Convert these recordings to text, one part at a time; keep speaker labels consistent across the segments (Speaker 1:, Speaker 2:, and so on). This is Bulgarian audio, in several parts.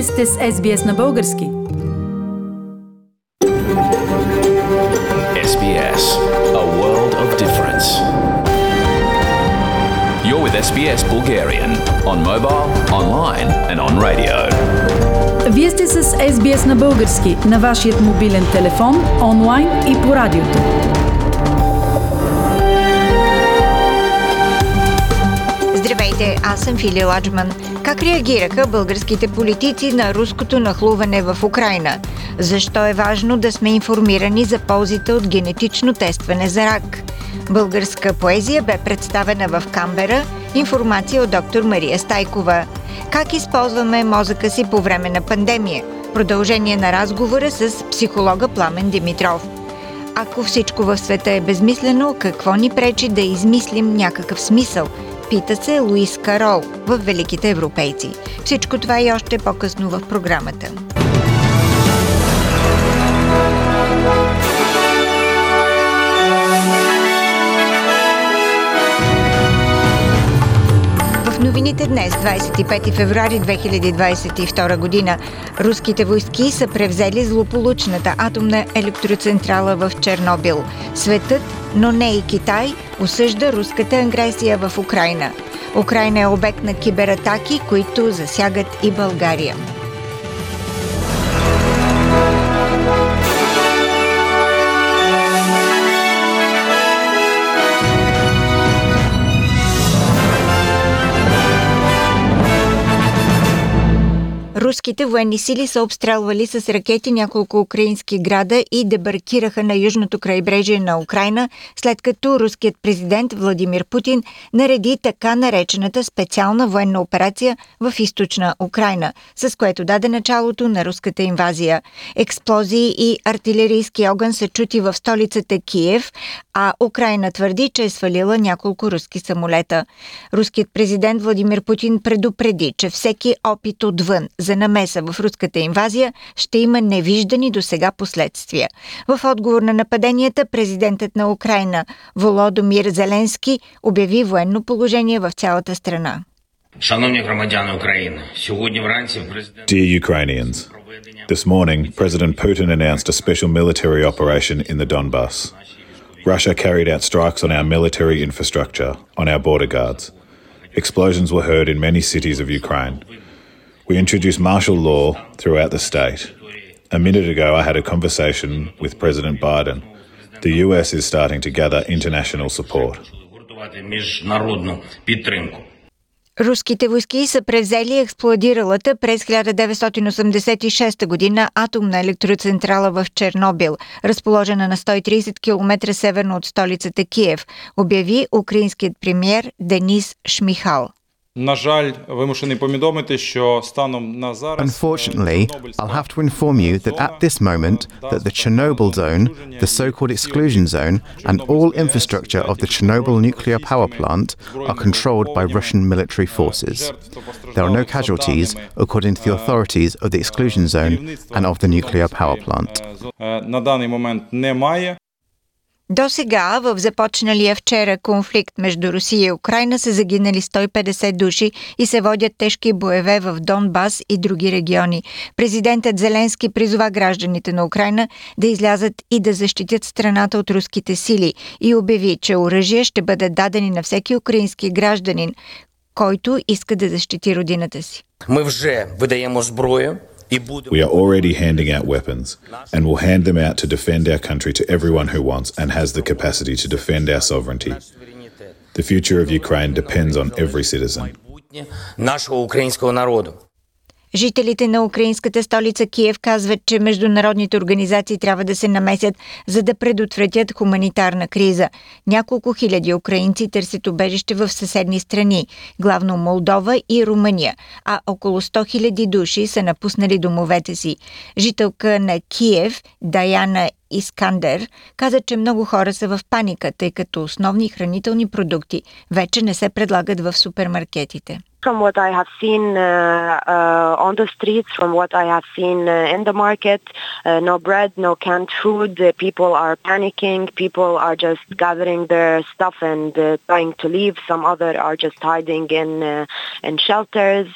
Speaker 1: Вие сте с SBS на български.
Speaker 2: SBS, a world of difference. You're with SBS Bulgarian on mobile, online and on radio.
Speaker 1: Вие сте с SBS на български на вашият мобилен телефон, онлайн и по радиото.
Speaker 3: Здравейте, аз съм Фили Ладжман. Как реагираха българските политици на руското нахлуване в Украина? Защо е важно да сме информирани за ползите от генетично тестване за рак? Българска поезия бе представена в Камбера. Информация от доктор Мария Стайкова. Как използваме мозъка си по време на пандемия? Продължение на разговора с психолога Пламен Димитров. Ако всичко в света е безмислено, какво ни пречи да измислим някакъв смисъл – Пита се Луис Карол в Великите европейци. Всичко това и още по-късно в програмата. новините днес, 25 февруари 2022 година. Руските войски са превзели злополучната атомна електроцентрала в Чернобил. Светът, но не и Китай, осъжда руската агресия в Украина. Украина е обект на кибератаки, които засягат и България. Руските военни сили са обстрелвали с ракети няколко украински града и дебаркираха на южното крайбрежие на Украина, след като руският президент Владимир Путин нареди така наречената специална военна операция в източна Украина, с което даде началото на руската инвазия. Експлозии и артилерийски огън са чути в столицата Киев, а Украина твърди, че е свалила няколко руски самолета. Руският президент Владимир Путин предупреди, че всеки опит отвън за намеса в руската инвазия ще има невиждани до сега последствия. В отговор на нападенията, президентът на Украина Володомир Зеленски обяви военно положение в цялата страна.
Speaker 4: Шановні громадяни України, сьогодні вранці президент
Speaker 5: Dear Ukrainians, this morning President Putin announced a special military operation in the Donbas. Russia carried out strikes on our military infrastructure, on our border guards. Explosions were heard in many cities of Ukraine. We introduced martial law throughout the state. A minute ago, I had a conversation with President Biden. The US is starting to gather international support.
Speaker 3: Руските войски са превзели експлодиралата през 1986 година атомна електроцентрала в Чернобил, разположена на 130 км северно от столицата Киев, обяви украинският премьер Денис Шмихал.
Speaker 6: Unfortunately, I'll have to inform you that at this moment that the Chernobyl zone, the so-called exclusion zone, and all infrastructure of the Chernobyl nuclear power plant are controlled by Russian military forces. There are no casualties according to the authorities of the exclusion zone and of the nuclear power plant.
Speaker 3: До сега в започналия вчера конфликт между Русия и Украина са загинали 150 души и се водят тежки боеве в Донбас и други региони. Президентът Зеленски призова гражданите на Украина да излязат и да защитят страната от руските сили и обяви, че оръжие ще бъде дадени на всеки украински гражданин, който иска да защити родината си.
Speaker 7: Ми вже видаємо зброю
Speaker 5: We are already handing out weapons and will hand them out to defend our country to everyone who wants and has the capacity to defend our sovereignty. The future of Ukraine depends on every citizen.
Speaker 3: Жителите на украинската столица Киев казват, че международните организации трябва да се намесят, за да предотвратят хуманитарна криза. Няколко хиляди украинци търсят убежище в съседни страни, главно Молдова и Румъния, а около 100 хиляди души са напуснали домовете си. Жителка на Киев, Даяна Искандер, каза, че много хора са в паника, тъй като основни хранителни продукти вече не се предлагат в супермаркетите.
Speaker 8: From what I have seen uh, uh, on the streets, from what I have seen uh, in the market, uh, no bread, no canned food. Uh, people are panicking. People are just gathering their stuff and uh, trying to leave. Some other are just hiding in uh, in shelters.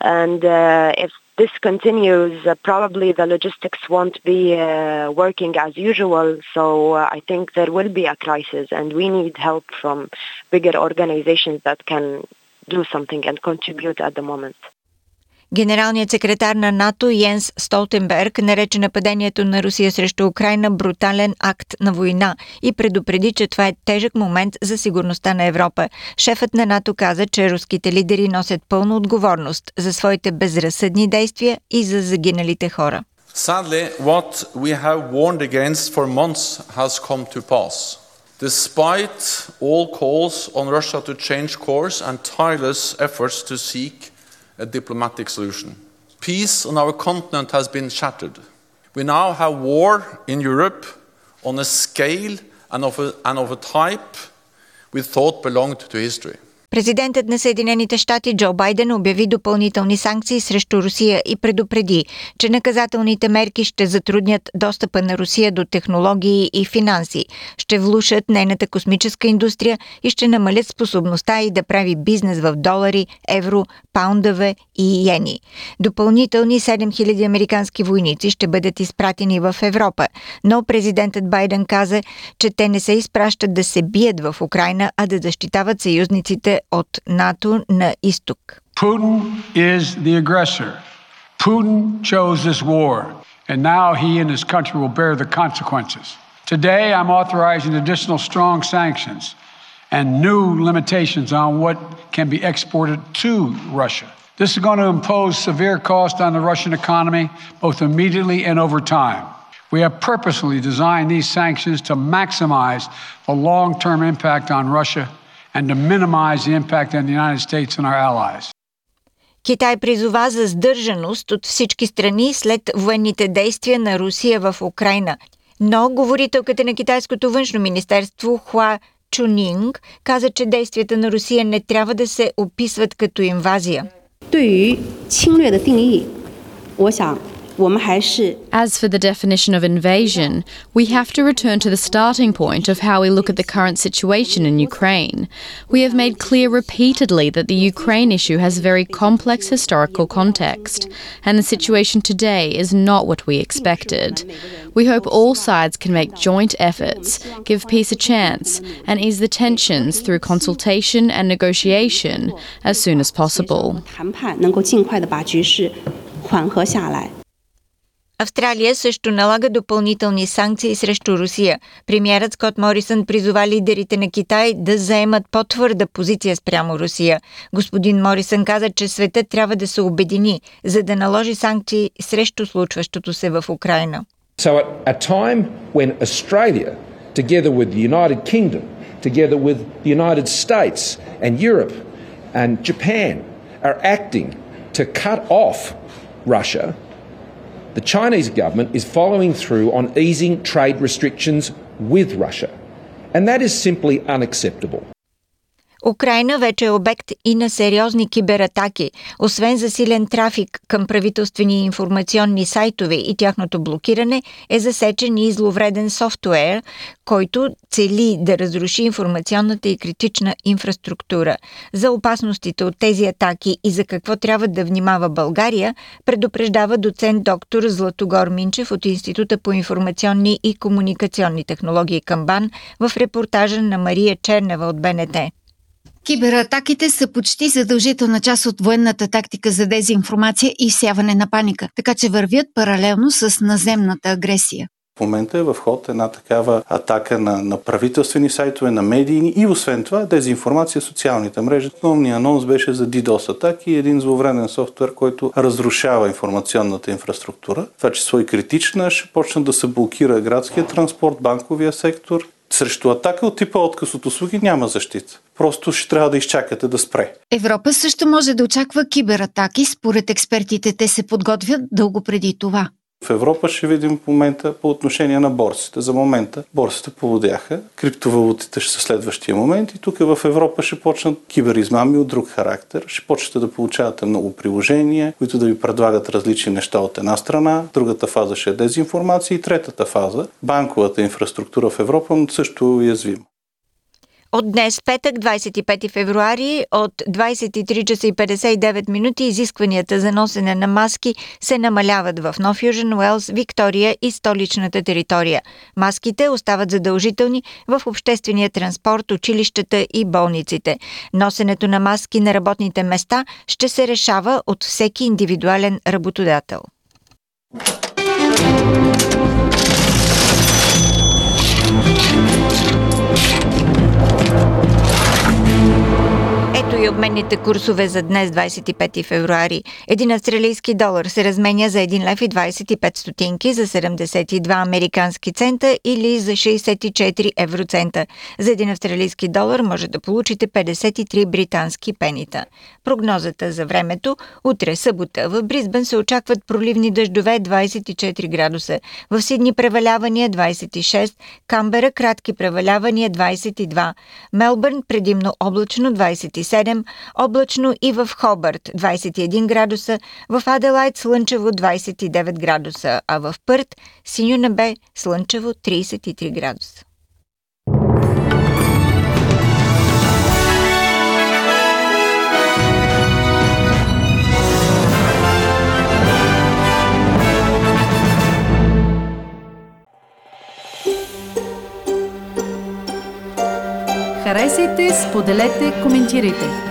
Speaker 8: And uh, if this continues, uh, probably the logistics won't be uh, working as usual. So uh, I think there will be a crisis, and we need help from bigger organizations that can do something and contribute at the moment.
Speaker 3: Генералният секретар на НАТО Йенс Столтенберг нарече нападението на Русия срещу Украина брутален акт на война и предупреди, че това е тежък момент за сигурността на Европа. Шефът на НАТО каза, че руските лидери носят пълна отговорност за своите безразсъдни действия и за загиналите хора.
Speaker 9: Sadly, what we have warned against for months has come to pass. Despite all calls on Russia to change course and tireless efforts to seek a diplomatic solution. Peace on our continent has been shattered. We now have war in Europe on a scale and of a, and of a type we thought belonged to history.
Speaker 3: Президентът на Съединените щати Джо Байден обяви допълнителни санкции срещу Русия и предупреди, че наказателните мерки ще затруднят достъпа на Русия до технологии и финанси, ще влушат нейната космическа индустрия и ще намалят способността и да прави бизнес в долари, евро, паундове и йени. Допълнителни 7000 американски войници ще бъдат изпратени в Европа, но президентът Байден каза, че те не се изпращат да се бият в Украина, а да защитават съюзниците от НАТО на изток.
Speaker 10: Putin is the aggressor. Putin chose this war, and now he and his country will bear the consequences. Today, I'm authorizing additional strong sanctions and new limitations on what can be exported to Russia. This is going to impose severe cost on the Russian economy, both immediately and over time. We have purposely designed these sanctions to maximize the long term impact on Russia and to minimize the impact on the United States and our allies.
Speaker 3: Китай призова за сдържаност от всички страни след военните действия на Русия в Украина. Но говорителката на китайското външно министерство Хуа Чунинг каза, че действията на Русия не трябва да се описват като инвазия.
Speaker 11: 对于侵略的定义，我想
Speaker 12: As for the definition of invasion, we have to return to the starting point of how we look at the current situation in Ukraine. We have made clear repeatedly that the Ukraine issue has a very complex historical context, and the situation today is not what we expected. We hope all sides can make joint efforts, give peace a chance, and ease the tensions through consultation and negotiation as soon as possible.
Speaker 11: 谈判能够尽快的把局势缓和下来。
Speaker 3: Австралия също налага допълнителни санкции срещу Русия. Премьерът Скот Морисън призова лидерите на Китай да заемат по-твърда позиция спрямо Русия. Господин Морисън каза, че света трябва да се обедини, за да наложи санкции срещу случващото се в Украина.
Speaker 13: So at a time when Australia, together with the United Kingdom, together with the United States and Europe and Japan are acting to cut off Russia the Chinese government is following through on easing trade restrictions with Russia. And that is simply unacceptable.
Speaker 3: Украина вече е обект и на сериозни кибератаки. Освен засилен трафик към правителствени информационни сайтове и тяхното блокиране, е засечен и зловреден софтуер, който цели да разруши информационната и критична инфраструктура. За опасностите от тези атаки и за какво трябва да внимава България, предупреждава доцент доктор Златогор Минчев от Института по информационни и комуникационни технологии към БАН в репортажа на Мария Чернева от БНТ.
Speaker 14: Кибератаките са почти задължителна част от военната тактика за дезинформация и всяване на паника, така че вървят паралелно с наземната агресия.
Speaker 15: В момента е в ход една такава атака на, на правителствени сайтове, на медийни и освен това дезинформация в социалните мрежи. Основният анонс беше за DDoS атаки и един зловреден софтуер, който разрушава информационната инфраструктура. Това число и критична ще почне да се блокира градския транспорт, банковия сектор. Срещу атака от типа отказ от услуги няма защита. Просто ще трябва да изчакате да спре.
Speaker 14: Европа също може да очаква кибератаки. Според експертите те се подготвят дълго преди това.
Speaker 15: В Европа ще видим в момента по отношение на борсите. За момента борсите поводяха, криптовалутите ще са следващия момент и тук в Европа ще почнат киберизмами от друг характер. Ще почнете да получавате много приложения, които да ви предлагат различни неща от една страна. Другата фаза ще е дезинформация и третата фаза, банковата инфраструктура в Европа също е уязвима.
Speaker 3: От днес, петък, 25 февруари, от 23 часа и 59 минути изискванията за носене на маски се намаляват в Нов Южен Уелс, Виктория и столичната територия. Маските остават задължителни в обществения транспорт, училищата и болниците. Носенето на маски на работните места ще се решава от всеки индивидуален работодател. Обменните курсове за днес, 25 февруари. Един австралийски долар се разменя за 1 лев и 25 стотинки, за 72 американски цента или за 64 евроцента. За един австралийски долар може да получите 53 британски пенита. Прогнозата за времето утре събота в Бризбен се очакват проливни дъждове 24 градуса, в Сидни превалявания 26, Камбера кратки превалявания 22, Мелбърн предимно облачно 27, 27, облачно и в Хобърт 21 градуса, в Аделайт слънчево 29 градуса, а в Пърт синьо небе слънчево 33 градуса.
Speaker 1: Харесайте, споделете, коментирайте.